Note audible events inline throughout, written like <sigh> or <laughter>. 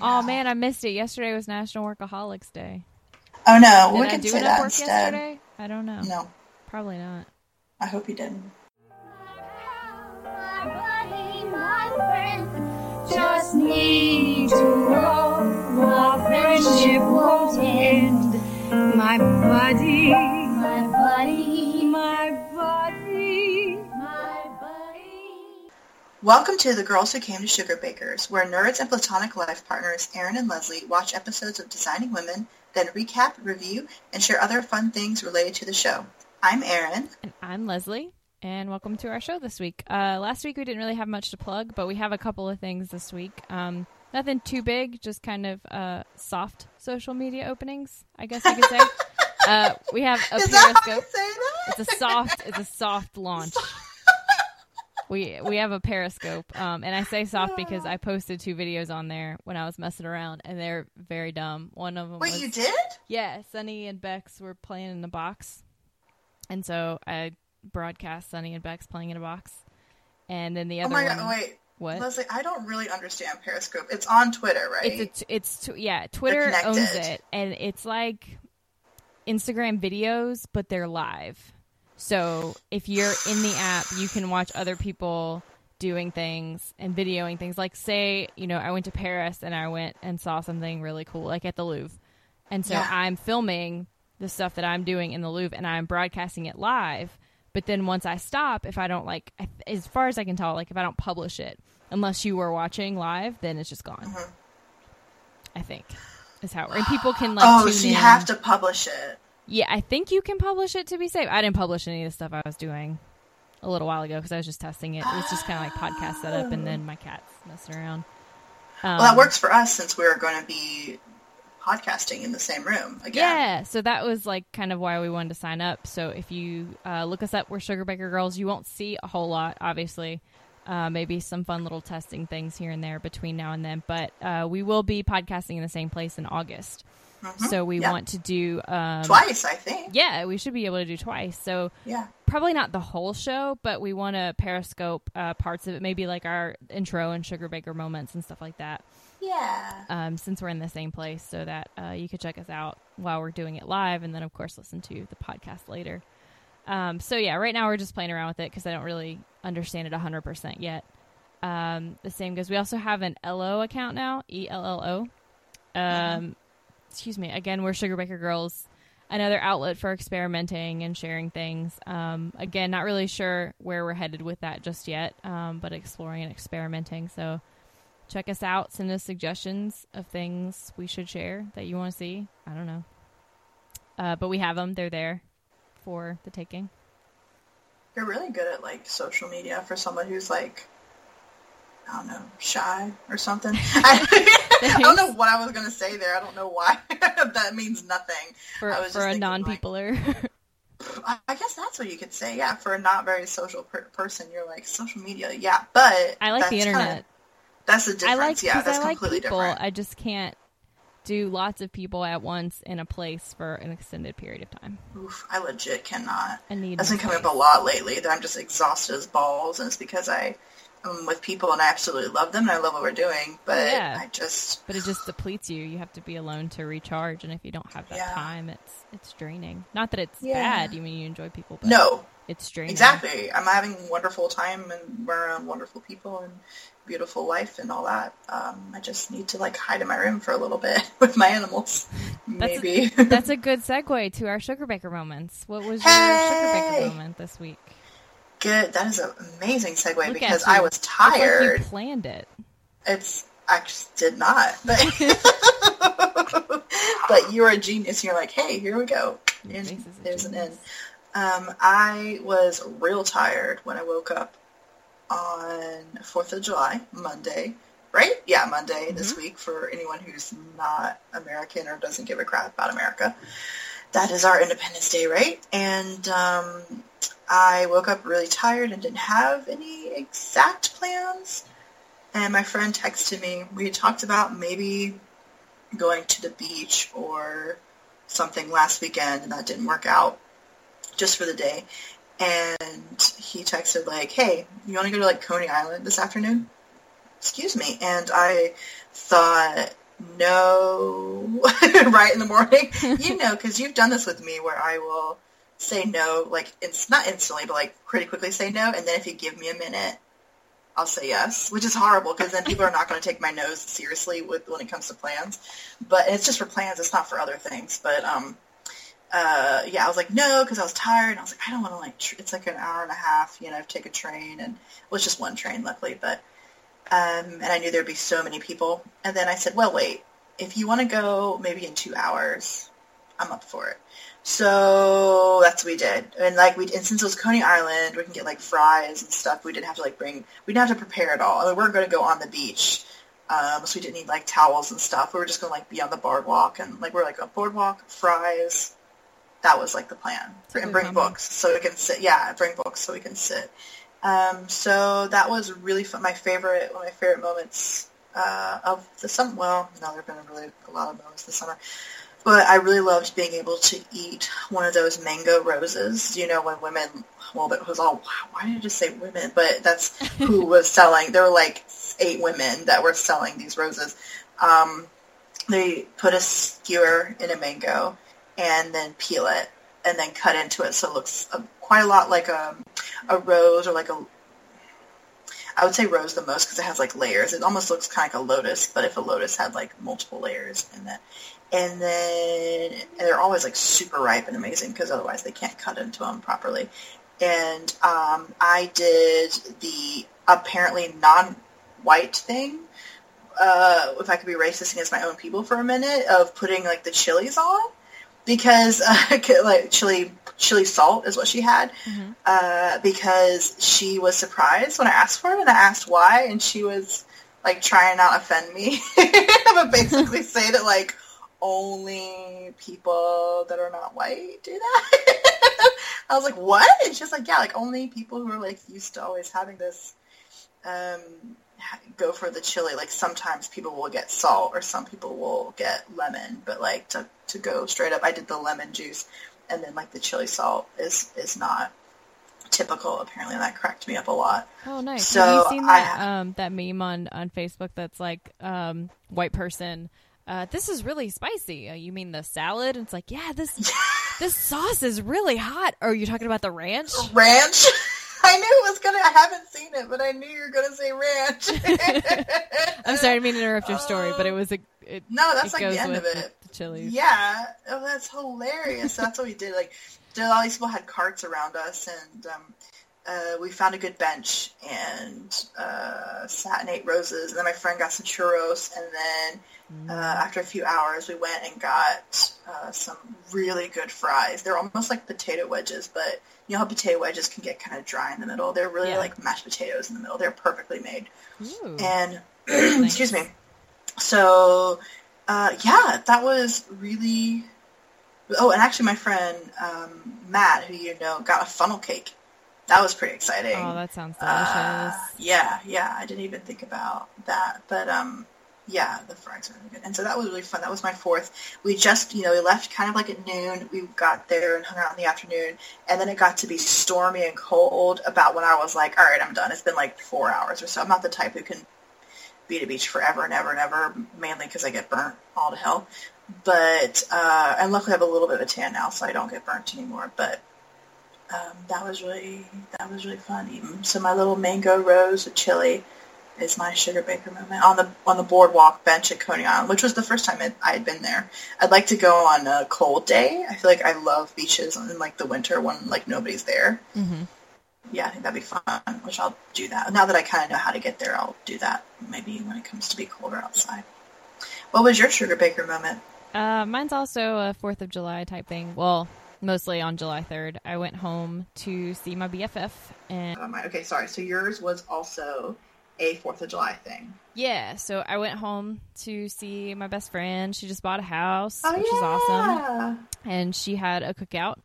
Oh man, I missed it. Yesterday was National Workaholics Day. Oh no, Did we I can do say enough that work instead. yesterday? I don't know. No, Probably not. I hope you didn't. My buddy, just need to know our friendship won't end. My buddy, Welcome to the Girls Who Came to Sugar Bakers, where nerds and platonic life partners Erin and Leslie watch episodes of Designing Women, then recap, review, and share other fun things related to the show. I'm Erin. And I'm Leslie, and welcome to our show this week. Uh, last week we didn't really have much to plug, but we have a couple of things this week. Um, nothing too big, just kind of uh, soft social media openings, I guess you could say. <laughs> uh, we have a Is that how you Periscope. say that? It's a soft. It's a soft launch. <laughs> We we have a Periscope, um, and I say soft because I posted two videos on there when I was messing around, and they're very dumb. One of them Wait, was you did? yeah, Sunny and Bex were playing in a box, and so I broadcast Sunny and Bex playing in a box, and then the other. Oh other my one. god, wait. What? Leslie, I don't really understand Periscope. It's on Twitter, right? It's t- it's t- yeah. Twitter owns it, and it's like Instagram videos, but they're live. So if you're in the app, you can watch other people doing things and videoing things. Like say, you know, I went to Paris and I went and saw something really cool, like at the Louvre, and so Yeah. I'm filming the stuff that I'm doing in the Louvre and I'm broadcasting it live. But then once I stop, if I don't like, as far as I can tell, like if I don't publish it, unless you were watching live, then it's just gone. Mhm. I think is how. it And people can like. oh, so you in. have to publish it. Yeah, I think you can publish it to be safe. I didn't publish any of the stuff I was doing a little while ago because I was just testing it. It was just kind of like podcast setup, and then my cat's messing around. Um, Well, that works for us since we're going to be podcasting in the same room again. Yeah, so that was like kind of why we wanted to sign up. So if you uh, look us up, we're Sugar Baker Girls. You won't see a whole lot, obviously. Uh, maybe some fun little testing things here and there between now and then, but uh, we will be podcasting in the same place in August. Mhm. So we Yeah. want to do um, Twice, I think. Yeah, we should be able to do twice. So Yeah. probably not the whole show, but we want to periscope uh, parts of it, maybe like our intro and Sugar Baker moments and stuff like that. Yeah. Um, since we're in the same place, so that uh, you could check us out while we're doing it live, and then of course listen to the podcast later. Um, so yeah, right now we're just playing around with it because I don't really understand it hundred percent yet. Um, the same goes. We also have an Ello account now, E L L O. Um, excuse me. Again, we're Sugar Baker Girls, another outlet for experimenting and sharing things. Um, again, not really sure where we're headed with that just yet, um, but exploring and experimenting. So check us out. Send us suggestions of things we should share that you want to see. I don't know. Uh, but we have them. They're there for the taking. You're really good at like social media for someone who's like, I don't know, shy or something. <laughs> I, don't know what I was gonna say there. I don't know why. <laughs> that means nothing. For, I was for a non like-. I, guess that's what you could say. Yeah, for a not very social per- person, you're like social media. Yeah, but I like the that's kinda- internet. that's the difference. I like yeah, that's I like completely people. different. I just can't do lots of people at once in a place for an extended period of time. Oof, I legit cannot. I need That's been coming up a lot lately. That I'm just exhausted as balls, and it's because I am with people and I absolutely love them and I love what we're doing, but Yeah. I just But it just depletes you. You have to be alone to recharge, and if you don't have that Yeah. time, it's it's draining. Not that it's Yeah. bad. You mean you enjoy people, but no, it's draining. exactly. I'm having a wonderful time and we're around wonderful people and beautiful life and all that. Um, I just need to like hide in my room for a little bit <laughs> with my animals, That's maybe. <laughs> That's a good segue to our sugar baker moments. What was your sugar Hey! baker moment this week? Good. That is an amazing segue Look because. I was It's like tired. you planned it. It's I just did not, but <laughs> <laughs> but you're a genius. You're like, hey, here we go. Your And face is a there's an end. Um, I was real tired when I woke up on Fourth of July, Monday. Right? Yeah, Monday this Mm-hmm. week for anyone who's not American or doesn't give a crap about America. That is our Independence Day, right? And um, I woke up really tired and didn't have any exact plans and my friend texted me. We had talked about maybe going to the beach or something last weekend, and that didn't work out just for the day. And he texted like, "Hey, you want to go to like Coney Island this afternoon?" Excuse me. And I thought, no <laughs> right in the morning. <laughs> you know, because you've done this with me where I will say no, like it's not instantly, but like pretty quickly say no, and then if you give me a minute, I'll say yes, which is horrible because then people are not going to take my no's seriously with when it comes to plans. But it's just for plans; it's not for other things. But um, uh, yeah, I was like no because I was tired. And I was like, I don't want to like. Tr- it's like an hour and a half, you know, take a train, and well, it's just one train, luckily. But um, and I knew there'd be so many people. And then I said, well, wait, if you want to go maybe in two hours, I'm up for it. So that's what we did. And like we, and since it was Coney Island, we can get like fries and stuff. We didn't have to like bring, we didn't have to prepare at all. I mean, we weren't going to go on the beach. Um, so we didn't need like towels and stuff. We were just going to like be on the boardwalk and like we're like a boardwalk, fries. That was like the plan. And bring books so we can sit. Yeah, bring books so we can sit. Um, so that was really fun. My favorite, one of my favorite moments uh, of the summer. Well, no, there have been really a lot of moments this summer, but I really loved being able to eat one of those mango roses. You know, when women, well, it was all. Why did I just say women? But that's who <laughs> was selling. There were like eight women that were selling these roses. Um, they put a skewer in a mango and then peel it and then cut into it so it looks uh, quite a lot like a, a rose or like a I would say rose the most because it has like layers. It almost looks kind of like a lotus, but if a lotus had like multiple layers in it. And then and they're always like super ripe and amazing because otherwise they can't cut into them properly. And um, I did the apparently non-white thing uh, if I could be racist against my own people for a minute, of putting like the chilies on because uh, <laughs> like chili chili salt is what she had Mm-hmm. uh, because she was surprised when I asked for it and I asked why and she was like trying to not offend me <laughs> but basically <laughs> say that like only people that are not white do that. <laughs> I was like, what? And she's like, yeah, like only people who are like used to always having this um, go for the chili. Like sometimes people will get salt or some people will get lemon, but like to, to go straight up, I did the lemon juice and then like the chili salt is, is not typical apparently and that cracked me up a lot. Oh, nice. So, Have you seen that ha- um, that meme on, on Facebook that's like um, white person? Uh, this is really spicy. Uh, you mean the salad? And it's like, yeah, this <laughs> this sauce is really hot. Or are you talking about the ranch? <laughs> Ranch? <laughs> I knew it was gonna. I haven't seen it, but I knew you were gonna say ranch. I'm sorry, I mean to interrupt your story, but it was a. It, No, that's it like the end with of it. The chilies. Yeah, oh, that's hilarious. That's what we did. Like, all these people had carts around us, and um, uh, we found a good bench and uh, sat and ate roses. And then my friend got some churros, and then uh, after a few hours, we went and got uh, some really good fries. They're almost like potato wedges, but you know how potato wedges can get kind of dry in the middle. They're really Yeah. like mashed potatoes in the middle. They're perfectly made. Ooh. And <clears throat> excuse me. So uh, yeah, that was really. Oh, and actually, my friend um, Matt, who you know, got a funnel cake. That was pretty exciting. Oh, that sounds delicious. Uh, yeah, yeah. I didn't even think about that, but um, yeah, the fries were really good, and so that was really fun. That was my fourth. We just, you know, we left kind of like at noon. We got there and hung out in the afternoon, and then it got to be stormy and cold. About when I was like, all right, I'm done. It's been like four hours or so. I'm not the type who can be at a beach forever and ever and ever, mainly because I get burnt all to hell. But uh, and luckily I have a little bit of a tan now, so I don't get burnt anymore. But um, that was really that was really fun. Eating. So my little mango rose with chili is my sugar baker moment on the on the boardwalk bench at Coney Island, which was the first time I had been there. I'd like to go on a cold day. I feel like I love beaches in like the winter when like nobody's there. hmm Yeah, I think that'd be fun. Which I'll do that now that I kind of know how to get there. I'll do that maybe when it comes to be colder outside. What was your sugar baker moment? Uh, mine's also a Fourth of July type thing. Well, mostly on July third. I went home to see my BFF, and my, okay, sorry. So yours was also a Fourth of July thing. yeah, so I went home to see my best friend. She just bought a house, Oh which is awesome, and she had a cookout,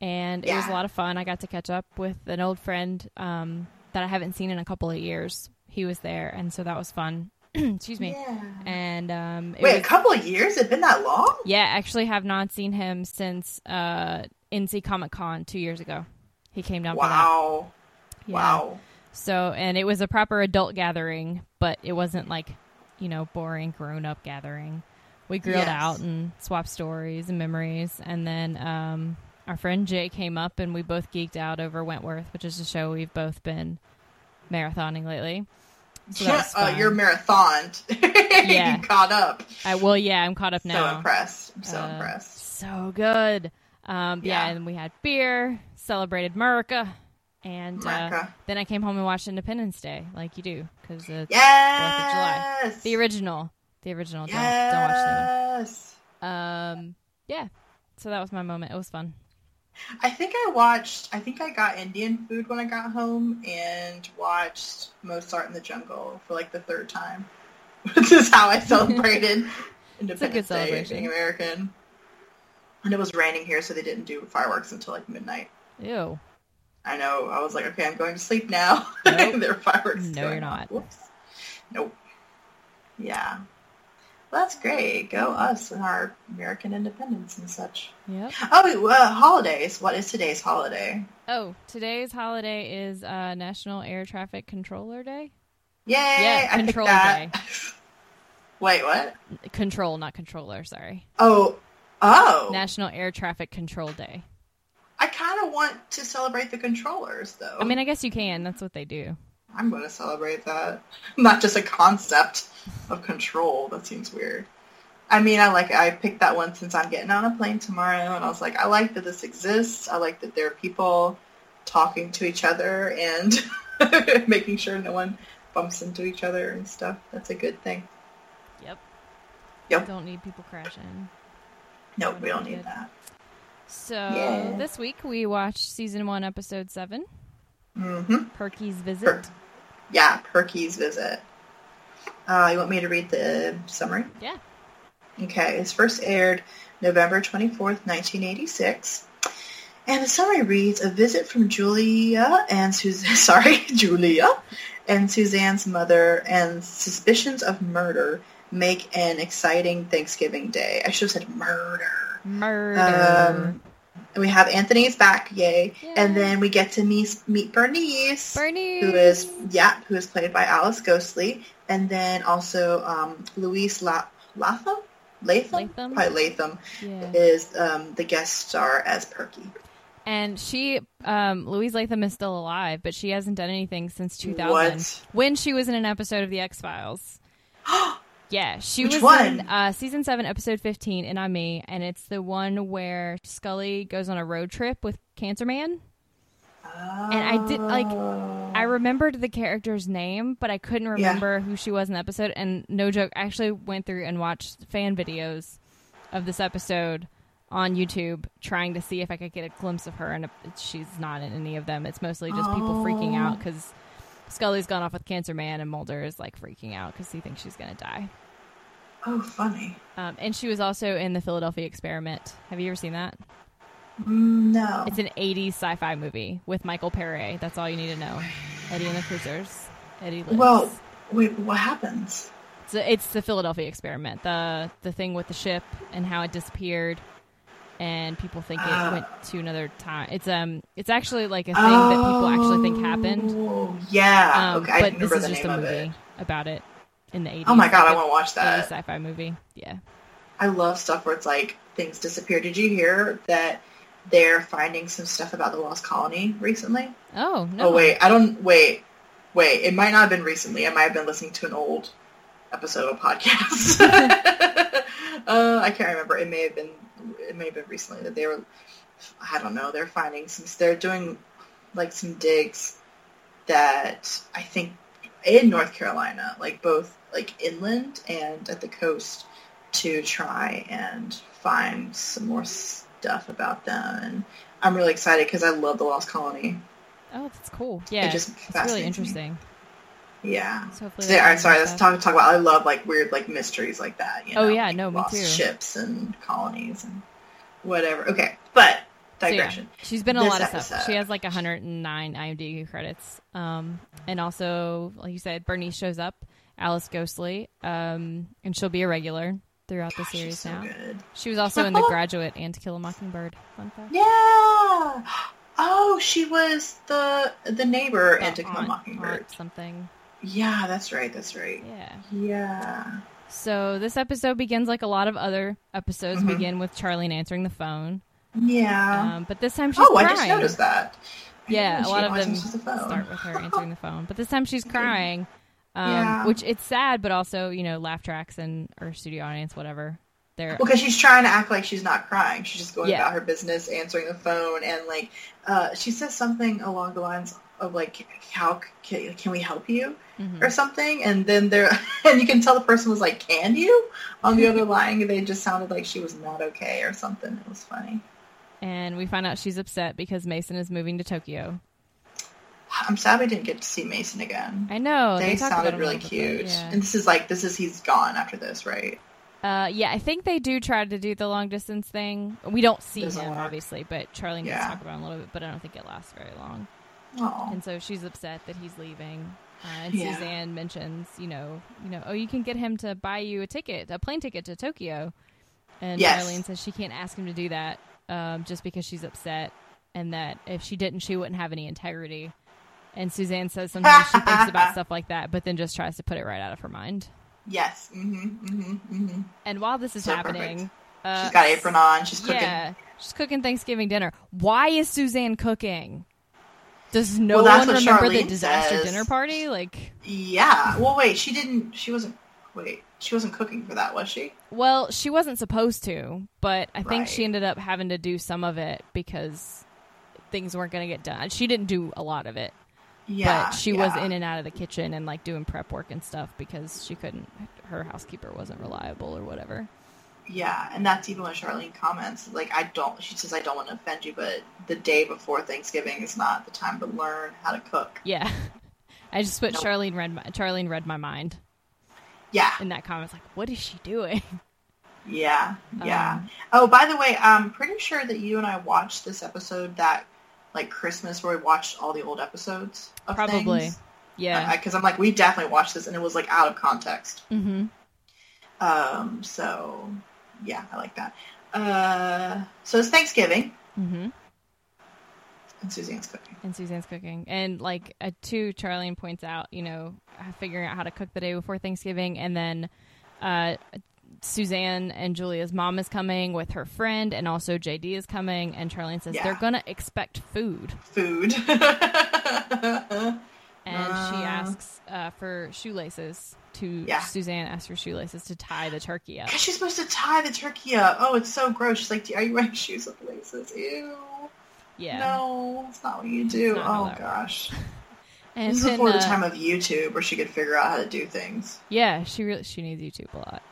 and it was a lot of fun. I got to catch up with an old friend um, that I haven't seen in a couple of years. He was there, and so that was fun. <clears throat> Excuse me. Yeah. And um, it Wait, a couple of years? It's been that long? Yeah, actually have not seen him since uh NC Comic Con two years ago. He came down Wow. for that. Yeah. Wow. So and it was a proper adult gathering, but it wasn't like you know, boring grown up gathering. We grilled Yes. out and swapped stories and memories, and then um, our friend Jay came up, and we both geeked out over Wentworth, which is a show we've both been marathoning lately. So that uh, fun. you're marathoned. <laughs> Yeah. you caught up. I, well, yeah, I'm caught up now. So impressed. I'm so Uh, impressed. So good. Um, yeah. Yeah. and we had beer, celebrated America, and uh, then I came home and watched Independence Day, like you do, because it's Yes. the original. The original. Don't, don't watch Yes. the one. Um, yeah. So that was my moment. It was fun. I think I watched. I think I got Indian food when I got home and watched Mozart in the Jungle for like the third time. <laughs> This is how I <laughs> celebrated Independence Day, being American. And it was raining here, so they didn't do fireworks until like midnight. Ew. I know. I was like, okay, I'm going to sleep now. <laughs> Nope. there are fireworks. No, you're not. Whoops. Nope. Yeah. Well, that's great. Go us and our American independence and such. Yep. Oh, uh, holidays. What is today's holiday? Oh, today's holiday is uh, National Air Traffic Controller Day. Yay! Yeah, I Control that. <laughs> Wait, what? Control, not controller. Sorry. Oh, oh. National Air Traffic Control Day. I kind of want to celebrate the controllers, though. I mean, I guess you can. That's what they do. I'm going to celebrate that. <laughs> Not just a concept of control. That seems weird. I mean, I like I picked that one since I'm getting on a plane tomorrow, and I was like, I like that this exists. I like that there are people talking to each other and <laughs> making sure no one bumps into each other and stuff. That's a good thing. Yep. Yep. Don't need people crashing. No, That'd we don't need good. that. So Yeah. this week we watched season one, episode seven, Mm-hmm. Perky's Visit. Per- yeah, Perky's visit. Uh, you want me to read the summary? Yeah. Okay, it's first aired November 24th, 1986. And the summary reads, A visit from Julia and Suzanne, <laughs> sorry, Julia and Suzanne's mother and suspicions of murder make an exciting Thanksgiving day. I should have said murder. Murder. Um, we have Anthony's back, yay. Yay. And then we get to meet, meet Bernice Bernie. who is yeah, who is played by Alice Ghostley, and then also um, Louise La- Latham, Latham, Latham? probably Latham Yeah. is um, the guest star as Perky. And she, um, Louise Latham is still alive, but she hasn't done anything since 2000 What? when she was in an episode of The X Files. <gasps> <gasps> yeah, she Which was one? in uh, season seven, episode 15, and I'm me, and it's the one where Scully goes on a road trip with Cancer Man. And I did like I remembered the character's name, but I couldn't remember who she was in the episode. And no joke, I actually went through and watched fan videos of this episode on YouTube, trying to see if I could get a glimpse of her. And she's not in any of them. It's mostly just people freaking out because Scully's gone off with Cancer Man, and Mulder is like freaking out because he thinks she's gonna die. Oh, funny. Um, and she was also in the Philadelphia Experiment. Have you ever seen that? Mm, No, It's an 80s sci-fi movie with Michael Paré. That's all you need to know. Eddie and the Cruisers. Eddie lives. well, wait, what happens? it's, it's the Philadelphia experiment. The the thing with the ship and how it disappeared, and people think it Ah. went to another time. It's um, it's actually like a thing that people actually think happened. Oh, Yeah, Um, okay, but this is just a movie it. about it in the 80s. Oh my god, I want to watch that. sci-fi movie. Yeah. I love stuff where it's like things disappear. Did you hear that they're finding some stuff about the lost colony recently? Oh no. Oh wait, I don't wait, wait. It might not have been recently. I might have been listening to an old episode of a podcast. <laughs> <laughs> uh, I can't remember. It may have been. It may have been recently that they were. I don't know. They're finding some. They're doing like some digs that I think in North Carolina, like both like inland and at the coast, to try and find some more stuff about them. And I'm really excited because I love the Lost Colony. Oh, that's cool. Yeah. just it's really fascinates me. interesting. Yeah. So hopefully. So, they all right, sorry. Let's talk talk about. I love like weird like mysteries like that. You know, Oh, yeah, like, no, me lost too. Ships and colonies and whatever. Okay, but So, yeah, digression. she's been a This lot of stuff. She has like 109 IMDb credits. Um, and also, like you said, Bernice shows up, Alice Ghostley, um, and she'll be a regular throughout the series so now. good. She was also in The <laughs> Graduate and To Kill a Mockingbird. Fun fact. Yeah. Oh, she was the the neighbor The in To Kill a Mockingbird. something. Yeah, that's right. That's right. Yeah. Yeah. So this episode begins like a lot of other episodes Mhm. begin with Charlene answering the phone. Yeah. Um, but this time she's oh, I crying. just noticed that. I Yeah, a lot of them the start with her answering the phone. But this time she's <laughs> crying. Um, Yeah. which it's sad, but also, you know, laugh tracks and or studio audience, whatever. They're Well, because she's trying to act like she's not crying. She's just going Yeah. about her business, answering the phone, and like uh, she says something along the lines of like, "How c- can we help you?" Mhm. or something. And then there, <laughs> and you can tell the person was like, "Can you?" on the other line. They just sounded like she was not okay or something. It was funny. and we find out she's upset because Mason is moving to Tokyo. I'm sad we didn't get to see Mason again. I know they, about sounded really cute. yeah. And this is like this is he's gone after this, right? Uh, yeah, I think they do try to do the long distance thing. We don't see him obviously, but Charlene does Yeah. talk about him a little bit. But I don't think it lasts very long. Oh, And so she's upset that he's leaving. Uh, and Yeah. Suzanne mentions, you know, you know, oh, you can get him to buy you a ticket, a plane ticket to Tokyo. And Yes. Charlene says she can't ask him to do that um, just because she's upset, and that if she didn't, she wouldn't have any integrity. And Suzanne says sometimes she thinks about <laughs> stuff like that, but then just tries to put it right out of her mind. yes. Mm-hmm. Mm-hmm. Mm-hmm. And while this is So happening, uh, She's got apron on. She's cooking. Yeah, she's cooking Thanksgiving dinner. Why is Suzanne cooking? Does no Well, one remember the disaster says. dinner party? Like, Yeah. Well, wait. She didn't. She wasn't. Wait. She wasn't cooking for that, was she? well, she wasn't supposed to, but I think she ended up having to do some of it because things weren't going to get done. She didn't do a lot of it, Yeah. but she was in and out of the kitchen and like doing prep work and stuff because she couldn't. Her housekeeper wasn't reliable or whatever. Yeah, and that's even when Charlene comments, like, I don't, she says, I don't want to offend you, but the day before Thanksgiving is not the time to learn how to cook. Yeah, <laughs> I just put Nope. Charlene read my, Charlene read my mind Yeah, in that comment. It's like, what is she doing? <laughs> yeah, yeah. Um, oh, by the way, I'm pretty sure that you and I watched this episode that, like, Christmas where we watched all the old episodes of Probably. things. Yeah. Because I'm like, we definitely watched this, and it was, like, out of context. mm-hmm. Um, so, yeah, I like that. Uh, so it's Thanksgiving, Mm-hmm. and Suzanne's cooking. And Suzanne's cooking. And like uh, too, Charlene points out, you know, figuring out how to cook the day before Thanksgiving, and then uh, Suzanne and Julia's mom is coming with her friend, and also JD is coming. And Charlene says Yeah. they're gonna expect food, Food. <laughs> and she Uh. asks uh, for shoelaces. To Yeah. Suzanne asks for shoelaces to tie the turkey up. She's supposed to tie the turkey up. Oh, it's so gross. She's like, are you wearing <laughs> shoes with laces? Ew. Yeah. No, it's not what you do. Oh, gosh. <laughs> And this is before the uh, time of YouTube where she could figure out how to do things. yeah, she really she needs YouTube a lot.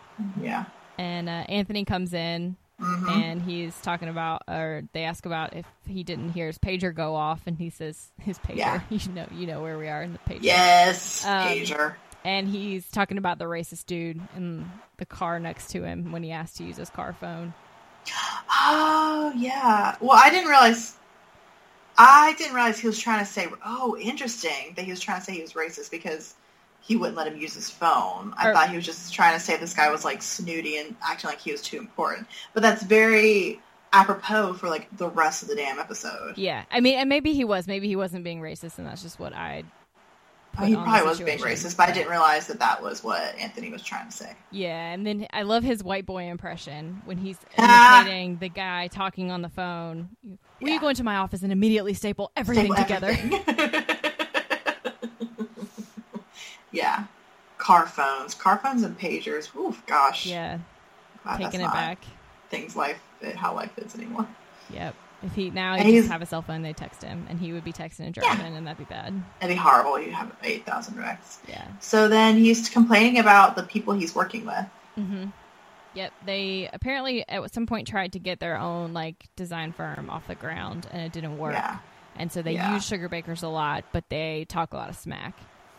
Yeah. And uh, Anthony comes in hmm and he's talking about or they ask about if he didn't hear his pager go off and he says his pager Yeah. <laughs> you know you know where we are in the pager Yes, Um, Asia. and he's talking about the racist dude in the car next to him when he asked to use his car phone Oh, yeah. Well, I didn't realize. I didn't realize he was trying to say, oh, interesting, that he was trying to say he was racist because he wouldn't let him use his phone. I Or- thought he was just trying to say this guy was like snooty and acting like he was too important. But that's very apropos for like the rest of the damn episode. yeah i mean and maybe he was maybe he wasn't being racist and that's just what i Oh, he put on the probably was being racist, but I didn't realize that that was what Anthony was trying to say. yeah and then i love his white boy impression when he's <laughs> imitating the guy talking on the phone will Yeah. you go into my office and immediately staple everything Staple together everything. <laughs> <laughs> yeah. Car phones. Car phones and pagers. Oof, gosh. yeah Glad taking it back Things life, how life is anymore. Yep. If he now he just have a cell phone, they text him, and he would be texting in German, and that'd be bad. It'd be horrible. You have 8,000 wrecks. Yeah. So then he's complaining about the people he's working with. Mm-hmm. Yep. They apparently at some point tried to get their own like design firm off the ground, and it didn't work. Yeah. And so they Yeah. use sugar bakers a lot, but they talk a lot of smack.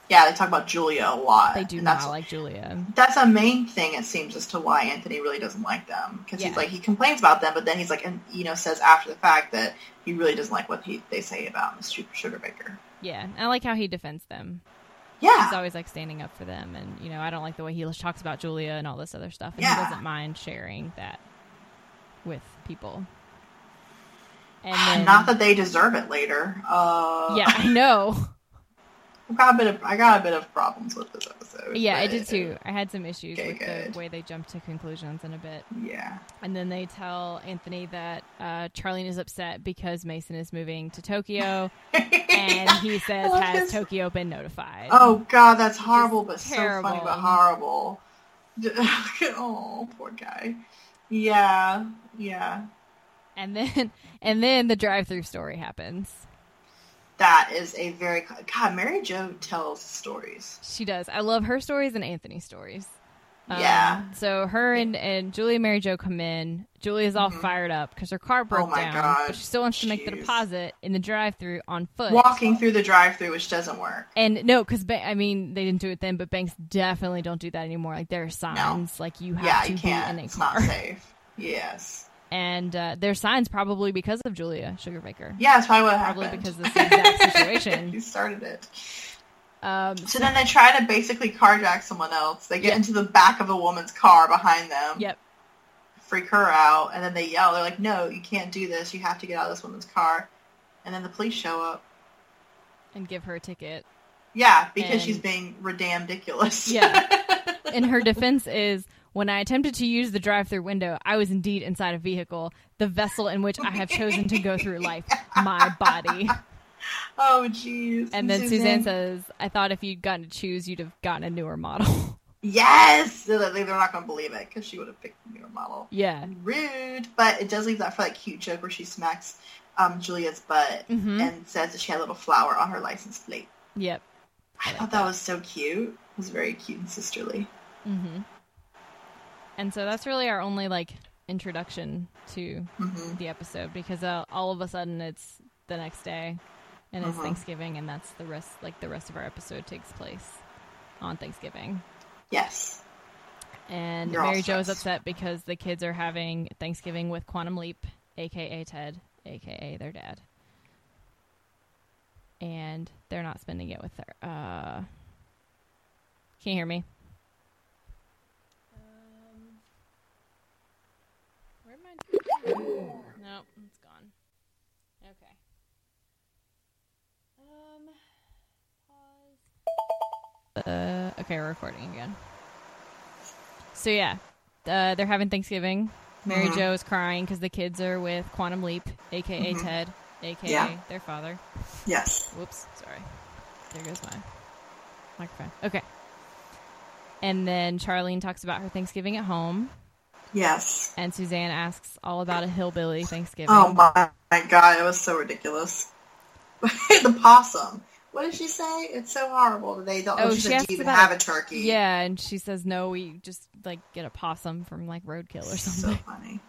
Yeah, they talk about Julia a lot. They do not that's, like Julia. That's a main thing, it seems, as to why Anthony really doesn't like them. Because Yeah. he's like, he complains about them, but then he's like, and, you know, says after the fact that he really doesn't like what he, they say about Miss Su- Sugarbaker. Yeah. I like how he defends them. Yeah. He's always like standing up for them, and you know I don't like the way he talks about Julia and all this other stuff, and Yeah. he doesn't mind sharing that with people. And <sighs> then, Not that they deserve it later. Uh, yeah, I know. <laughs> <laughs> I got a bit of I got a bit of problems with this episode. Yeah, I did too. I had some issues Okay, with good. the way they jumped to conclusions in a bit. Yeah. And then they tell Anthony that uh, Charlene is upset because Mason is moving to Tokyo, <laughs> and he says, "Has this. Tokyo been notified?" Oh God, that's horrible, but so funny, but horrible. <laughs> oh, poor guy. Yeah, yeah. And then, <laughs> and then the drive-through story happens. That is a very God. Mary Jo tells stories. She does. I love her stories and Anthony's stories. Um, Yeah. So her and, and Julie and Mary Jo come in. Julie's all Mhm. fired up because her car broke Oh my down, God. but she still wants to make the deposit in the drive-through on foot. Walking through the drive-through, which doesn't work. And no, because ba- I mean they didn't do it then, but banks definitely don't do that anymore. Like there are signs, like you have Yeah, to you can't. be in a It's car, not safe. Yes. And uh, there's signs probably because of Julia Sugarbaker. Yeah, that's probably what Probably happened. because of this exact <laughs> situation. you started it. Um, So then they try to basically carjack someone else. They get Yeah. into the back of a woman's car behind them. yep. freak her out, and then they yell. They're like, "No, you can't do this. You have to get out of this woman's car." And then the police show up. And give her a ticket. Yeah, because And- she's being ridiculous. Yeah. <laughs> And her defense is when I attempted to use the drive-through window, I was indeed inside a vehicle, the vessel in which I have chosen to go through life, my body. <laughs> oh, jeez. And then Suzanne says, "I thought if you'd gotten to choose, you'd have gotten a newer model." <laughs> "Yes." They're not going to believe it because she would have picked a newer model. yeah. Rude, but it does leave that for that cute joke where she smacks um, Julia's butt Mhm. and says that she had a little flower on her license plate. Yep. I thought that was so cute. It was very cute and sisterly. hmm And so that's really our only like introduction to hmm the episode because uh, all of a sudden it's the next day and it's Mhm. Thanksgiving and that's the rest like the rest of our episode takes place on Thanksgiving. Yes. And You're Mary Jo is upset because the kids are having Thanksgiving with Quantum Leap, aka Ted, aka their dad. And they're not spending it with her. Uh, can you hear me? Um, where'd my Nope, it's gone. Okay. Um, pause. Uh, okay, we're recording again. So yeah, uh, they're having Thanksgiving. Mary Mhm. Jo is crying because the kids are with Quantum Leap, aka Mhm. Ted, aka Yeah. their father. Yes. Whoops, sorry. There goes my microphone. Okay. And then Charlene talks about her Thanksgiving at home, Yes. and Suzanne asks all about a hillbilly Thanksgiving. Oh my, my god, it was so ridiculous. <laughs> the possum. What did she say? It's so horrible that they don't. Oh, she, she said, asked even about have a- turkey?" Yeah, and she says no, we just like get a possum from like roadkill or something. so funny.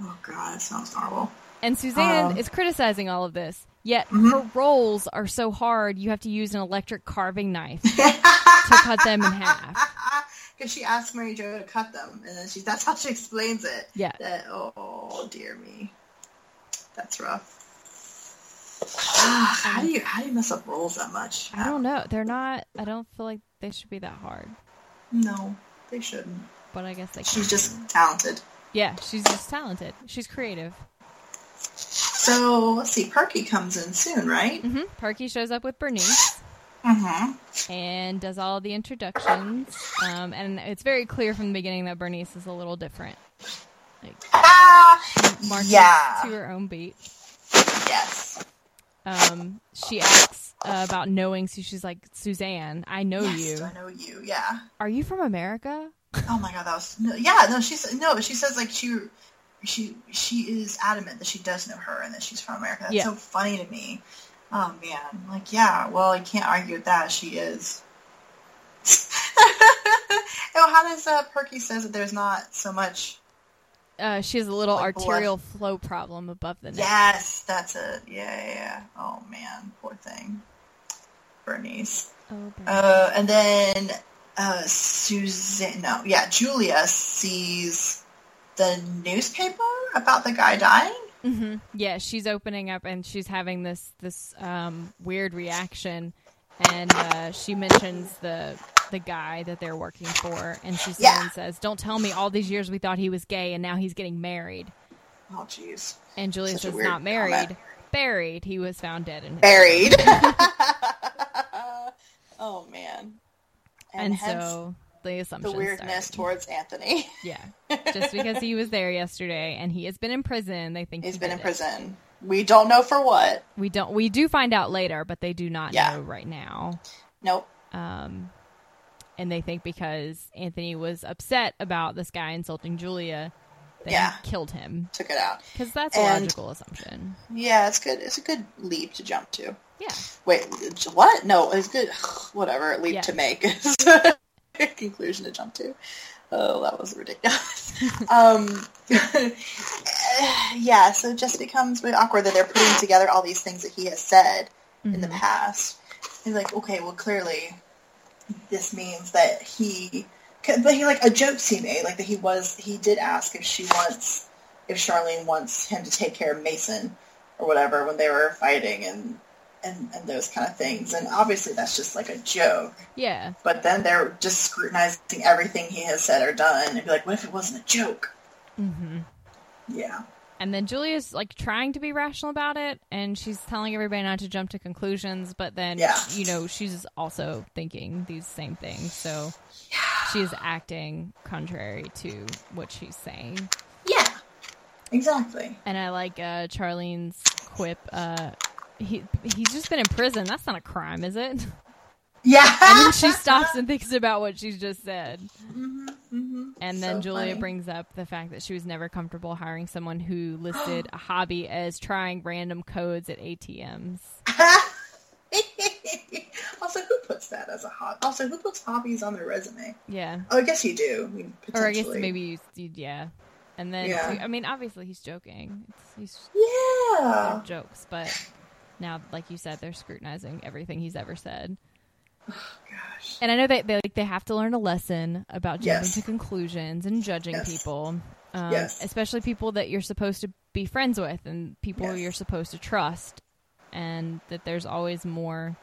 Oh god, it sounds horrible. And Suzanne Um, is criticizing all of this. Yet Mhm. her rolls are so hard, you have to use an electric carving knife <laughs> to cut them in half. Because she asked Mary Jo to cut them, and then she that's how she explains it. Yeah. That oh dear me, that's rough. <sighs> how do you how do you mess up rolls that much? I don't know. They're not. I don't feel like they should be that hard. No, they shouldn't. But I guess they. She's can. just talented. Yeah, she's just talented. She's creative. So let's see. Perky comes in soon, right? Mm-hmm. Perky shows up with Bernice Mm-hmm. and does all the introductions. Um, and it's very clear from the beginning that Bernice is a little different. Like Ah, Yeah. to her own beat. yes. Um, she asks uh, about knowing. So she's like, Suzanne, I know yes, you. I know you. Yeah. Are you from America? Oh my god, that was no, yeah. No, she no. She says like she she she is adamant that she does know her and that she's from America. That's Yeah. so funny to me. Oh man, like yeah. Well, I can't argue with that. She is. <laughs> oh, how does uh, Perky says that there's not so much? Uh, she has a little Like blood. arterial flow problem above the neck. Yes, that's it. Yeah, yeah, yeah. Oh man, poor thing, Bernice. Oh. Uh, and then uh, Suzanne, no, yeah, Julia sees the newspaper about the guy dying. Hmm Yeah, she's opening up and she's having this this um, weird reaction, and uh, she mentions the the guy that they're working for, and Suzanne Yeah. says, "Don't tell me all these years we thought he was gay, and now he's getting married." Oh, jeez. And Julia Such says, "Not married, comment. buried. He was found dead in his Buried. <laughs> and, and hence so the assumption the weirdness started. towards Anthony. <laughs> Yeah, <laughs> just because he was there yesterday and he has been in prison, they think He's he been in it. prison. We don't know for what. We don't. We do find out later, but they do not Yeah. know right now. Nope. Um, and they think because Anthony was upset about this guy insulting Julia, that Yeah. killed him. Took it out. Because that's a logical assumption. Yeah, it's good. It's a good leap to jump to. Yeah. Wait, what? No, it's good. <sighs> Whatever leap Yeah. to make <laughs> <laughs> conclusion to jump to. Oh, that was ridiculous. <laughs> um, <laughs> yeah, so it just becomes really awkward that they're putting together all these things that he has said in the Mhm. past. He's like, okay, well, clearly this means that he, but he like a joke he made, like that he was, he did ask if she wants, if Charlene wants him to take care of Mason or whatever when they were fighting and and and those kind of things. And obviously that's just like a joke. Yeah. But then they're just scrutinizing everything he has said or done and be like, what if it wasn't a joke? Mm-hmm. Yeah. And then Julia's like trying to be rational about it, and she's telling everybody not to jump to conclusions. But then, Yeah. you know, she's also thinking these same things. So she's acting contrary to what she's saying. Yeah. Exactly. And I like uh, Charlene's quip. Uh, he he's just been in prison. That's not a crime, is it? Yeah. And then she stops and thinks about what she's just said. hmm hmm And then So Julia funny. brings up the fact that she was never comfortable hiring someone who listed a hobby as trying random codes at ATMs. <laughs> also, who puts that as a hobby? Also, who puts hobbies on their resume? Yeah. Oh, I guess you do. I mean, Or I guess maybe you, you yeah. And then Yeah. I mean obviously he's joking. It's, he's Yeah. jokes, but now like you said they're scrutinizing everything he's ever said. <sighs> Gosh. And I know that they like they have to learn a lesson about jumping Yes. to conclusions and judging Yes. people, um, Yes. especially people that you're supposed to be friends with and people you're supposed to trust, and that there's always more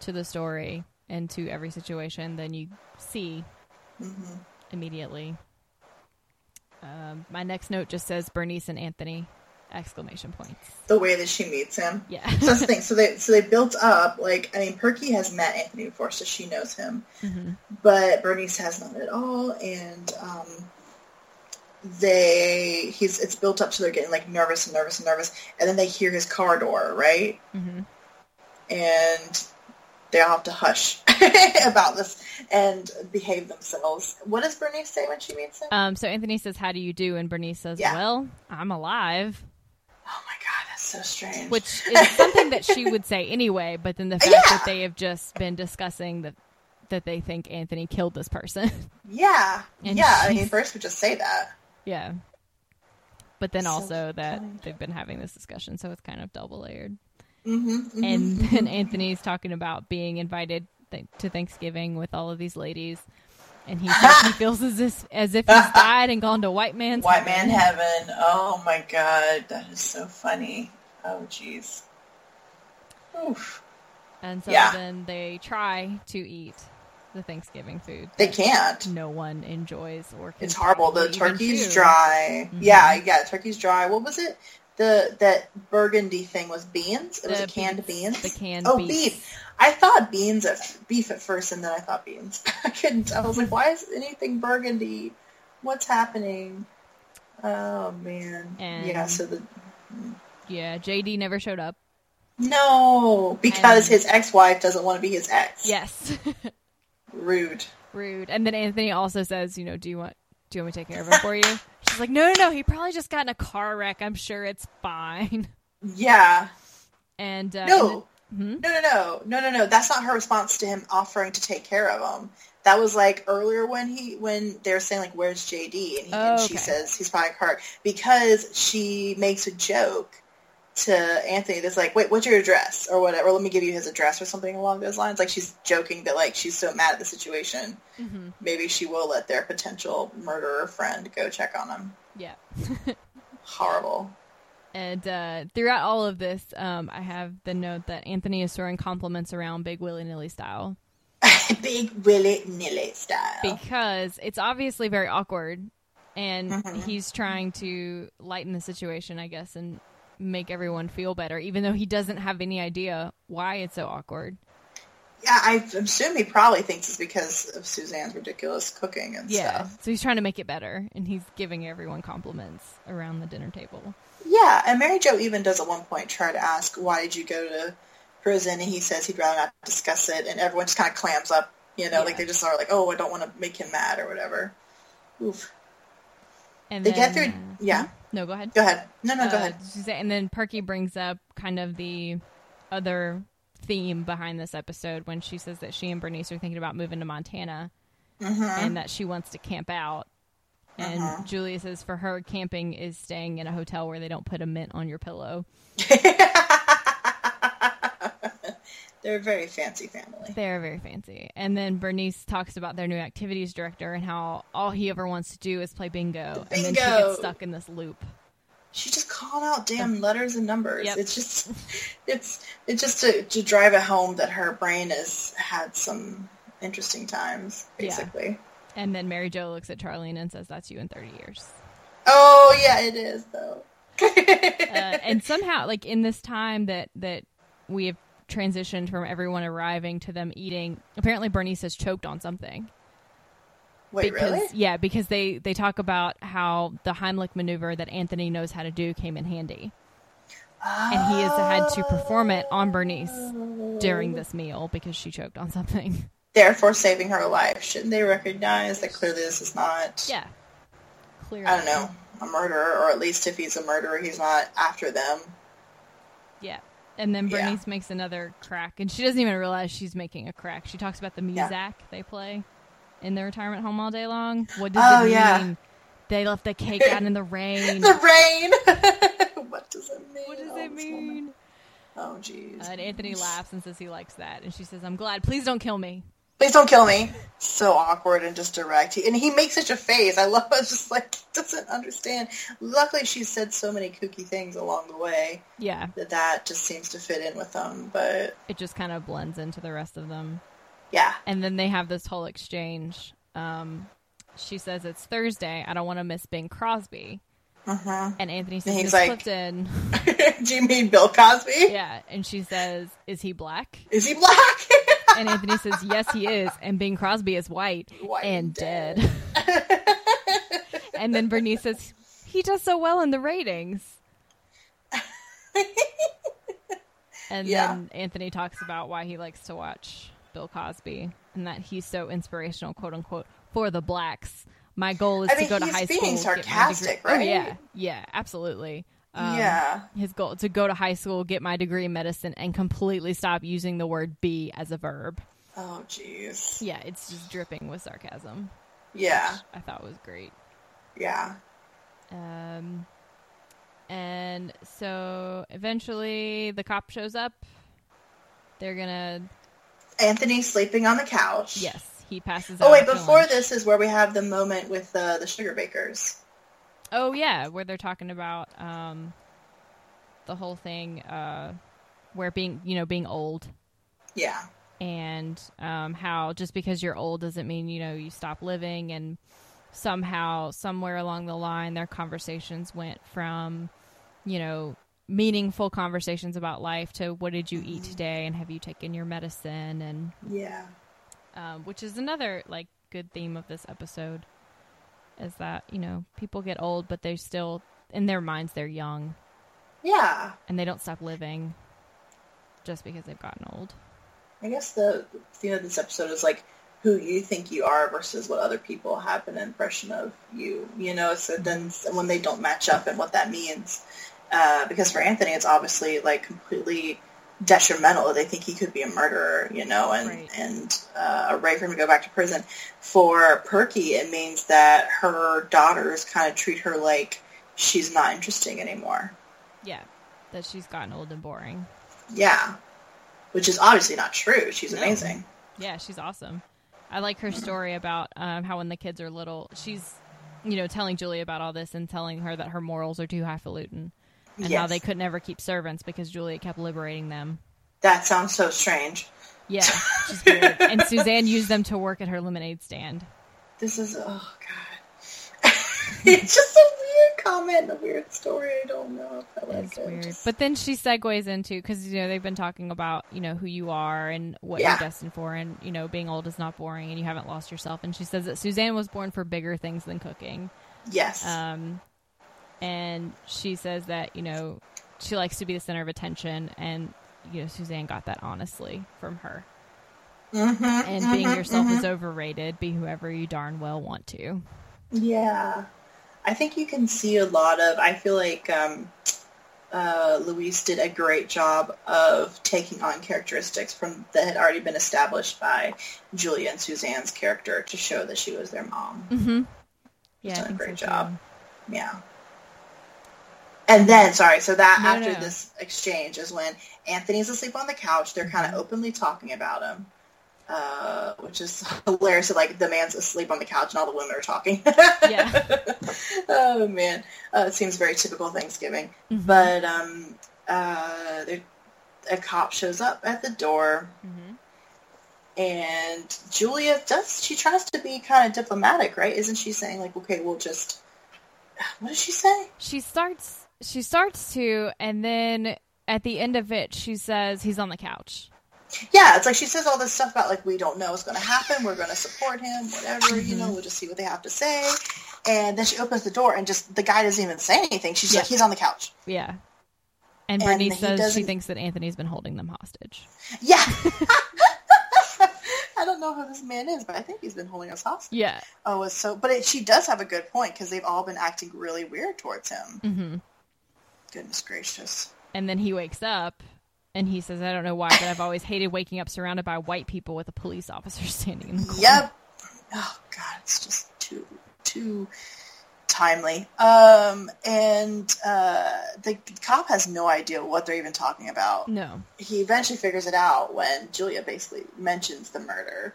to the story and to every situation than you see hmm immediately. Um, my next note just says Bernice and Anthony! Exclamation points. The way that she meets him. Yeah. So that's the thing. So they so they built up like I mean Perky has met Anthony before, so she knows him, Mhm. but Bernice has not at all, and um, they he's it's built up to they're getting like nervous and nervous and nervous, and then they hear his car door right, Mhm. and they all have to hush <laughs> about this and behave themselves. What does Bernice say when she meets him? Um, so Anthony says, "How do you do?" And Bernice says, Yeah. "Well, I'm alive." Oh my god, that's so strange. which <laughs> is something that she would say anyway. But then the fact Yeah. that they have just been discussing that that they think Anthony killed this person, <laughs> yeah, And yeah. I mean, first we just say that. yeah. But then So also that funny. they've been having this discussion, so it's kind of double layered. Mm-hmm, And <laughs> then Anthony's talking about being invited th- to Thanksgiving with all of these ladies, and he says he feels as if as if he's <laughs> died and gone to white man's White heaven. man heaven. Oh my god, that is so funny. Oh jeez. Oof. And so Yeah. then they try to eat the Thanksgiving food. They can't. No one enjoys or can It's horrible. The turkey's dry. Mhm. Yeah, yeah, turkey's dry. What was it? The that burgundy thing was beans. It was The canned beans. The canned oh, beef. beef. I thought beans at beef at first, and then I thought beans. <laughs> I couldn't. I was like, why is anything burgundy? What's happening? Oh man. And- yeah. So the Yeah, JD never showed up. no, because And- his ex-wife doesn't want to be his ex. Yes. <laughs> Rude. Rude. And then Anthony also says, you know, do you want do you want me to take care of him for you? <laughs> She's like, no, no, no. He probably just got in a car wreck. I'm sure it's fine. Yeah. And uh, No. and hmm? No, no, no, no, no, no. That's not her response to him offering to take care of him. That was like earlier when he when they were saying like, "Where's JD?" and, he, Oh, and she okay. says he's probably hurt because she makes a joke to Anthony that's like, "Wait, what's your address?" or whatever. Let me give you his address or something along those lines. Like she's joking that like she's so mad at the situation, Mhm. maybe she will let their potential murderer friend go check on him. Yeah. <laughs> Horrible. And uh, throughout all of this, um, I have the note that Anthony is throwing compliments around Big Willy Nilly style <laughs> Big Willy Nilly style. because it's obviously very awkward, and Mhm. he's trying to lighten the situation, I guess, and make everyone feel better, even though he doesn't have any idea why it's so awkward. Yeah, I assume he probably thinks it's because of Suzanne's ridiculous cooking and Yeah. stuff. So he's trying to make it better, and he's giving everyone compliments around the dinner table. Yeah, and Mary Jo even does at one point try to ask, why did you go to prison? And he says he'd rather not discuss it, and everyone just kind of clams up, you know, Yeah. like they just are like, oh, I don't want to make him mad or whatever. Oof. And They then, get through, yeah, No, go ahead. go ahead. No, no, go Uh, ahead. Suzanne- And then Perky brings up kind of the other theme behind this episode when she says that she and Bernice are thinking about moving to Montana Mm-hmm. and that she wants to camp out. And Uh-huh. Julia says for her, camping is staying in a hotel where they don't put a mint on your pillow. <laughs> They're a very fancy family. They're very fancy. And then Bernice talks about their new activities director and how all he ever wants to do is play bingo. And then she gets stuck in this loop. She just called out damn letters and numbers. Yep. It's just, <laughs> it's, it's just to, to drive it home that her brain has had some interesting times, Yeah. basically. And then Mary Jo looks at Charlene and says, That's you in 30 years. Oh yeah, it is though. <laughs> uh, and somehow like in this time that that we have transitioned from everyone arriving to them eating apparently bernice has choked on something Wait, because really? yeah because they they talk about how the heimlich maneuver that anthony knows how to do came in handy and he has had to perform it on bernice during this meal because she choked on something <laughs> Therefore, saving her life. Shouldn't they recognize that clearly this is not? yeah clearly I don't know, a murderer, or at least if he's a murderer, he's not after them. yeah and then Yeah. Bernice makes another crack, and she doesn't even realize she's making a crack. She talks about the Yeah. muzak they play in the retirement home all day long. What does Oh, it yeah. mean? They left the cake out in the <laughs> rain. The rain. <laughs> what does it mean? what does Oh, it mean? Oh, jeez. Uh, and Anthony laughs and says he likes that, and she says, "I'm glad. Please don't kill me." Please don't kill me. So awkward and just direct. He, and he makes such a face. I love <laughs> it. Just like doesn't understand. Luckily, she said so many kooky things along the way Yeah, that that just seems to fit in with them. But it just kind of blends into the rest of them. yeah, And then they have this whole exchange. Um, she says it's Thursday. I don't want to miss Bing Crosby. uh-huh. And Anthony says, he's "Miss like- Clifton." <laughs> Do you mean Bill Cosby? yeah, and she says, "Is he black?" Is he black? <laughs> And Anthony says, "Yes, he is." And Bing Crosby is white, White and and dead. <laughs> and then Bernice says, "He does so well in the ratings." <laughs> And Yeah. then Anthony talks about why he likes to watch Bill Cosby and that he's so inspirational, quote unquote, for the blacks. My goal is I to mean, go to high school. get my sarcastic, oh, right? Oh yeah, yeah, absolutely. Um, yeah. his goal to go to high school, get my degree in medicine, and completely stop using the word "be" as a verb. Oh, jeez. Yeah, it's just dripping with sarcasm. Yeah. I thought was great. Yeah. Um, and so eventually the cop shows up. They're gonna Anthony sleeping on the couch. yes, he passes out. Oh wait, before this is where we have the moment with uh, the sugar bakers. Oh yeah, where they're talking about um the whole thing uh where being you know being old. Yeah. and um how just because you're old doesn't mean you know you stop living. And somehow somewhere along the line their conversations went from you know meaningful conversations about life to what did you eat today? And have you taken your medicine? And Yeah. um, which is another like good theme of this episode is that you know people get old but they still in their minds they're young Yeah. and they don't stop living just because they've gotten old I guess the theme of this episode is like who you think you are versus what other people have an impression of you. You know, so then when they don't match up and what that means. Uh, because for Anthony, it's obviously like completely detrimental. They think he could be a murderer, you know, and Right. and uh, a right for him to go back to prison. For Perky, it means that her daughters kind of treat her like she's not interesting anymore. yeah that she's gotten old and boring Yeah, which is obviously not true. She's No. amazing. yeah she's awesome i like her story about um, how when the kids are little she's you know telling julie about all this and telling her that her morals are too highfalutin and how they could never keep servants because julia kept liberating them That sounds so strange. yeah <laughs> she's weird. and suzanne used them to work at her lemonade stand This is oh god. <laughs> it's just a weird comment in a weird story. I don't know if I like it. weird. Just- But then she segues into because you know they've been talking about you know who you are and what Yeah. you're destined for, and you know being old is not boring, and you haven't lost yourself. And she says that Suzanne was born for bigger things than cooking. yes. Um, and she says that you know she likes to be the center of attention, and you know Suzanne got that honestly from her. Mhm, And being mhm, yourself mhm. is overrated. Be whoever you darn well want to. Yeah. I think you can see a lot of, I feel like um, uh, Louise did a great job of taking on characteristics from that had already been established by Julia and Suzanne's character to show that she was their mom. Mm-hmm. Yeah, done a great so, job. too. Yeah. And then, sorry, so that No, after no. this exchange is when Anthony's asleep on the couch. They're kind of Mm-hmm. openly talking about him, uh, which is <laughs> hilarious. that, Like the man's asleep on the couch and all the women are talking. Yeah. <laughs> oh man, uh, it seems very typical Thanksgiving. Mhm. But um, uh, a cop shows up at the door, Mhm. and Julia does. She tries to be kind of diplomatic, right? Isn't she saying like, okay, we'll just. What does she say? she starts she starts to and then at the end of it she says he's on the couch Yeah, it's like she says all this stuff about like we don't know what's going to happen. We're going to support him, whatever. You Mm-hmm. know, we'll just see what they have to say. And then she opens the door, and just the guy doesn't even say anything. She's Yeah. like, he's on the couch. yeah and And Bernice says she thinks that Anthony's been holding them hostage. Yeah. <laughs> I don't know who this man is, but I think he's been holding us hostage. Yeah. Oh, so. But it, she does have a good point because they've all been acting really weird towards him. hmm Goodness gracious. And then he wakes up and he says, I don't know why, but I've always hated waking up surrounded by white people with a police officer <laughs> standing in the corner. Yep. Oh God, it's just too too timely. Um, and uh, the cop has no idea what they're even talking about. No. He eventually figures it out when Julia basically mentions the murder,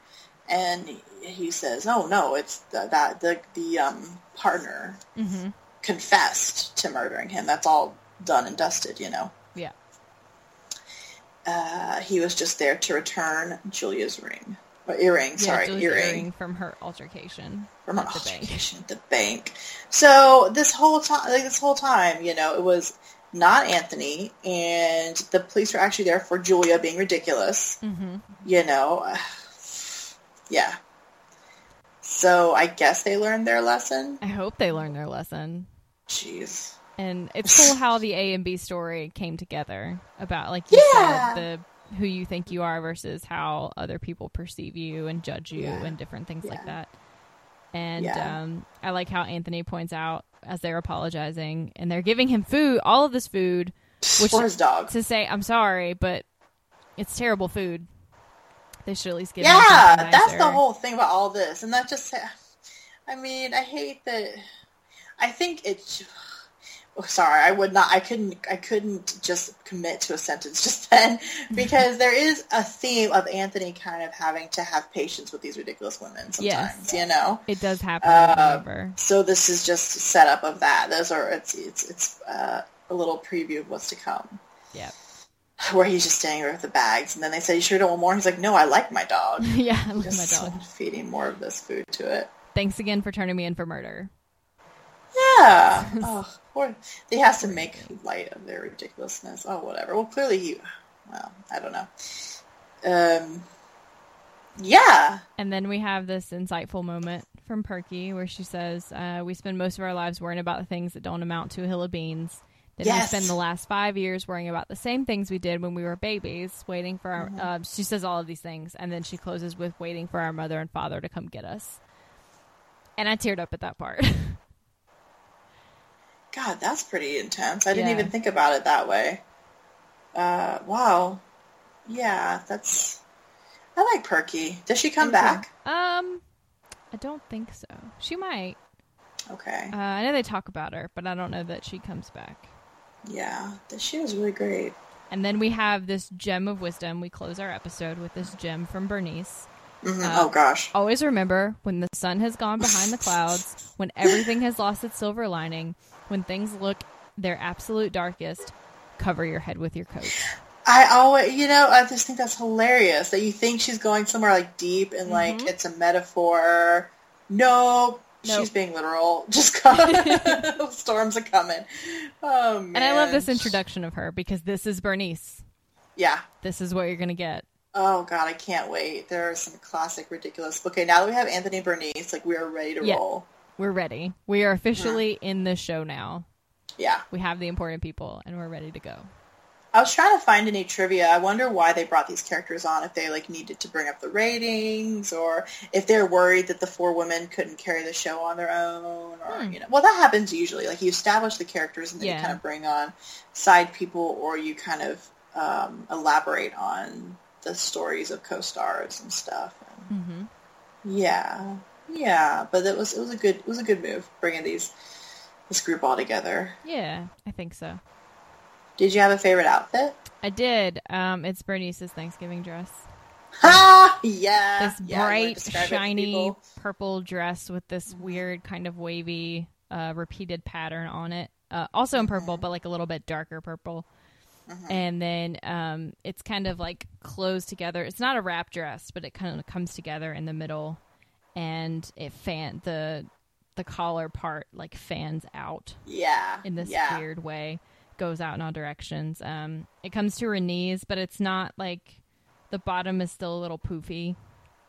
and he says, "Oh no, it's the, that the the um, partner hmm confessed to murdering him. That's all done and dusted, you know." Yeah. Uh, he was just there to return Julia's ring. Or earring, Yeah, sorry, earring. earring from her altercation from at the bank. at the bank. So this whole time, like this whole time, you know, it was not Anthony, and the police were actually there for Julia being ridiculous. hmm You know, <sighs> yeah. So I guess they learned their lesson. I hope they learned their lesson. Jeez. And it's cool how the A and B story came together about, like you Yeah. said, the who you think you are versus how other people perceive you and judge you Yeah. and different things like that. And Yeah. um, I like how Anthony points out as they're apologizing and they're giving him food, all of this food, Which- for his dog. to say, "I'm sorry, but it's terrible food." They should at least give Yeah, that's the whole thing about all this, and that just. I mean, I hate that. I think it's. Oh, sorry, I would not. I couldn't. I couldn't just commit to a sentence <laughs> just then because there is a theme of Anthony kind of having to have patience with these ridiculous women sometimes. Yes. You know. It does happen Uh. So this is just a setup of that. Those are it's it's it's uh, a little preview of what's to come. Yep. Where he's just standing there with the bags, and then they say, "You sure don't want more?" He's like, "No, I like my dog." <laughs> yeah, I love my dog. feeding more of this food to it. Thanks again for turning me in for murder. Yeah. <laughs> oh, poor. He has to make light of their ridiculousness. Oh, whatever. Well, clearly he. Well, I don't know. Um. Yeah. And then we have this insightful moment from Perky where she says, uh, "We spend most of our lives worrying about the things that don't amount to a hill of beans." Then Yes. we spend the last five years worrying about the same things we did when we were babies, waiting for our. Mm-hmm. Uh, she says all of these things, and then she closes with waiting for our mother and father to come get us. And I teared up at that part. <laughs> God, that's pretty intense. I didn't Yeah. even think about it that way. Uh. Wow. Yeah. That's. I like Perky. Does she come Me back? um, I don't think so. She might. Okay. Uh, I know they talk about her, but I don't know that she comes back. Yeah. She was really great. And then we have this gem of wisdom. We close our episode with this gem from Bernice. Mhm. Uh, oh gosh. Always remember when the sun has gone behind the clouds, when everything has lost its silver lining, when things look their absolute darkest, cover your head with your coat. I always, you know, I just think that's hilarious that you think she's going somewhere like deep and like Mhm. it's a metaphor. Nope. Nope. She's being literal. <laughs> Just come. <laughs> storms are coming. Oh man. And I love this introduction of her because this is Bernice. Yeah. This is what you're gonna get. Oh god, I can't wait. There are some classic ridiculous. Okay, now that we have Anthony Bernice, like we are ready to Yeah. roll. We're ready. We are officially in the show now. Yeah. We have the important people, and we're ready to go. I was trying to find any trivia. I wonder why they brought these characters on. If they like needed to bring up the ratings, or if they're worried that the four women couldn't carry the show on their own, or Hmm. you know, well, that happens usually. Like you establish the characters and then Yeah. you kind of bring on side people, or you kind of um, elaborate on the stories of co-stars and stuff. And hmm yeah, yeah, but it was it was a good it was a good move bringing these this group all together. Yeah, I think so. Did you have a favorite outfit? I did. Um, it's Bernice's Thanksgiving dress. Ha! Yeah. This yeah, bright, describe it to shiny purple dress with this weird kind of wavy, uh, repeated pattern on it. Uh, also in purple, but like a little bit darker purple. Mm-hmm. And then um, it's kind of like closed together. It's not a wrap dress, but it kind of comes together in the middle, and it fan the the collar part like fans out Yeah. in this yeah. weird way goes out in all directions um it comes to her knees but it's not like the bottom is still a little poofy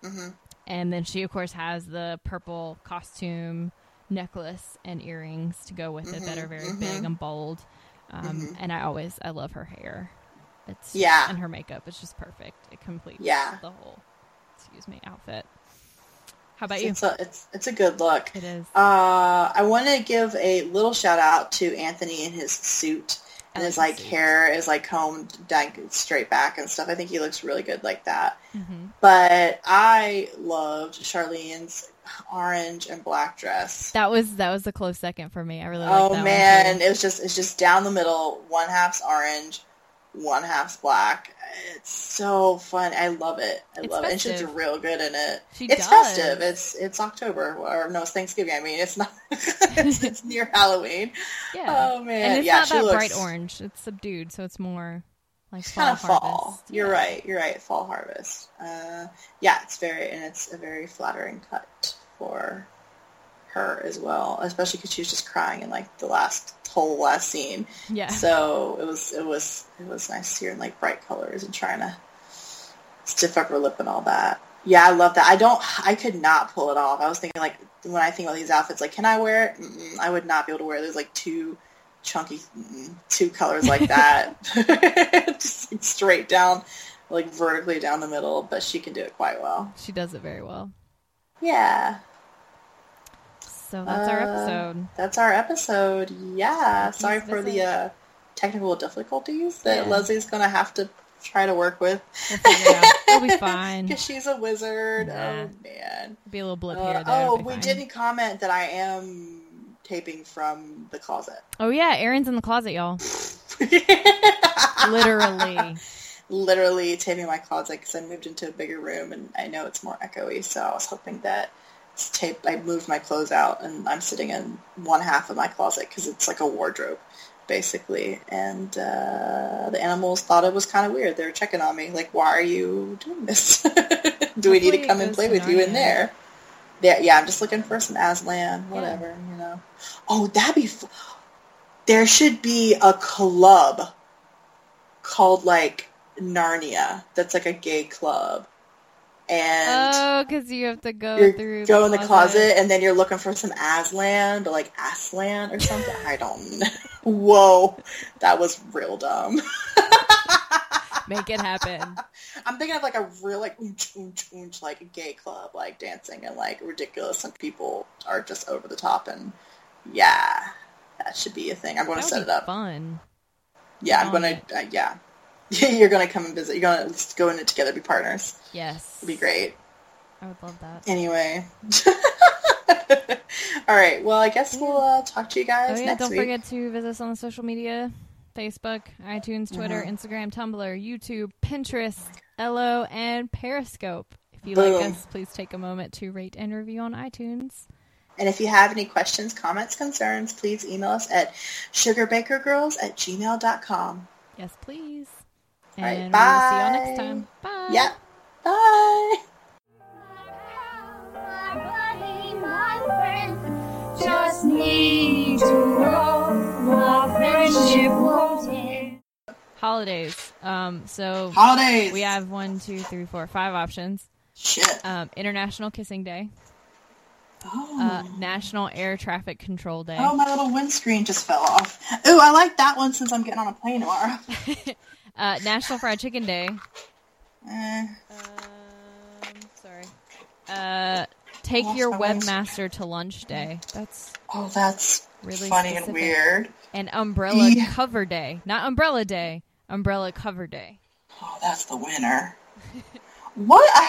Mhm. and then she of course has the purple costume necklace and earrings to go with it that are very big and bold um and i always i love her hair it's Yeah. and her makeup it's just perfect it completes Yeah. the whole excuse me outfit how about you It's a it's it's a good look. it is Uh, I want to give a little shout out to Anthony in his suit and his like like the suit. hair is like combed straight back and stuff. I think he looks really good like that. hmm But I loved Charlene's orange and black dress. that was that was a close second for me i really like Oh that man, it was just it's just down the middle. One half's orange, one half's black. It's so fun. I love it. I It's love it. And she's real good in it. She it's does. festive. It's it's October or no, it's Thanksgiving. I mean, it's not. <laughs> it's, it's <laughs> near Halloween. Yeah. Oh man, and it's yeah, not that looks bright orange. It's subdued, so it's more like It's fall kind of fall. harvest. You're right. You're right. Fall harvest. Uh, yeah, it's very and it's a very flattering cut for her as well, especially because she was just crying in like the last whole last scene. Yeah. So it was it was it was nice to see her in like bright colors and trying to stiff up her lip and all that. Yeah, I love that. I don't. I could not pull it off. I was thinking like when I think about these outfits, like can I wear it? Mm-mm, I would not be able to wear. it. There's like two chunky, mm, two colors like <laughs> that, <laughs> just like, straight down, like vertically down the middle. But she can do it quite well. She does it very well. Yeah, So that's our Uh, episode. That's our episode. Yeah. Please Sorry for the uh, technical difficulties that Yeah. Leslie's gonna have to try to work with. We'll figure it out. It'll be <laughs> fine. Because she's a wizard. Yeah. Oh man. Be a little blip Uh, here there. Oh, we fine. didn't comment that I am taping from the closet. Oh yeah, Aaron's in the closet, y'all. Literally. <laughs> Literally taping my closet because I moved into a bigger room and I know it's more echoey. So I was hoping that tape. I moved my clothes out and I'm sitting in one half of my closet because it's like a wardrobe. Basically, and uh, the animals thought it was kind of weird. They were checking on me, like, "Why are you doing this? <laughs> Do we need to come and play with you in there?" Yeah, yeah, I'm just looking for some Aslan, whatever, you know. Oh, that'd be. F- there should be a club called like Narnia. That's like a gay club, and Oh, because you have to go through. go in the closet, and then you're looking for some Aslan, but like Aslan or something. I don't. know. <laughs> Whoa, that was real dumb. <laughs> Make it happen. I'm thinking of like a real like oonch oonch oonch like a gay club like dancing and like ridiculous and people are just over the top and yeah that should be a thing. I'm going to set it up. fun. Yeah, I'm going to uh, yeah. <laughs> You're going to come and visit. You're going to go in it together, be partners. Yes. It'd be great. I would love that. Anyway. <laughs> All right. Well, I guess we'll uh, talk to you guys Oh yeah, don't week. forget to visit us on the social media. Facebook, iTunes, Twitter, Mm-hmm. Instagram, Tumblr, YouTube, Pinterest, Ello, and Periscope. If you Boom. like us, please take a moment to rate and review on iTunes. And if you have any questions, comments, concerns, please email us at sugarbakergirls at gmail.com. Yes, please. All right, And we will see y'all next time. Bye. Yep. Bye. My buddy, my friend, need to grow. Our friendship won't end. Holidays. Um, so Holidays. we have one, two, three, four, five options. shit. Um, International Kissing Day, oh. uh, National Air Traffic Control Day, oh, my little windscreen just fell off. Ooh, I like that one since I'm getting on a plane tomorrow. <laughs> uh, National Fried Chicken Day. Eh, Um, sorry. Uh, take your webmaster to lunch day. That's oh, that's really funny specific. and weird. And umbrella Yeah. cover day, not umbrella day. Umbrella cover day. Oh, that's the winner. <laughs> what? I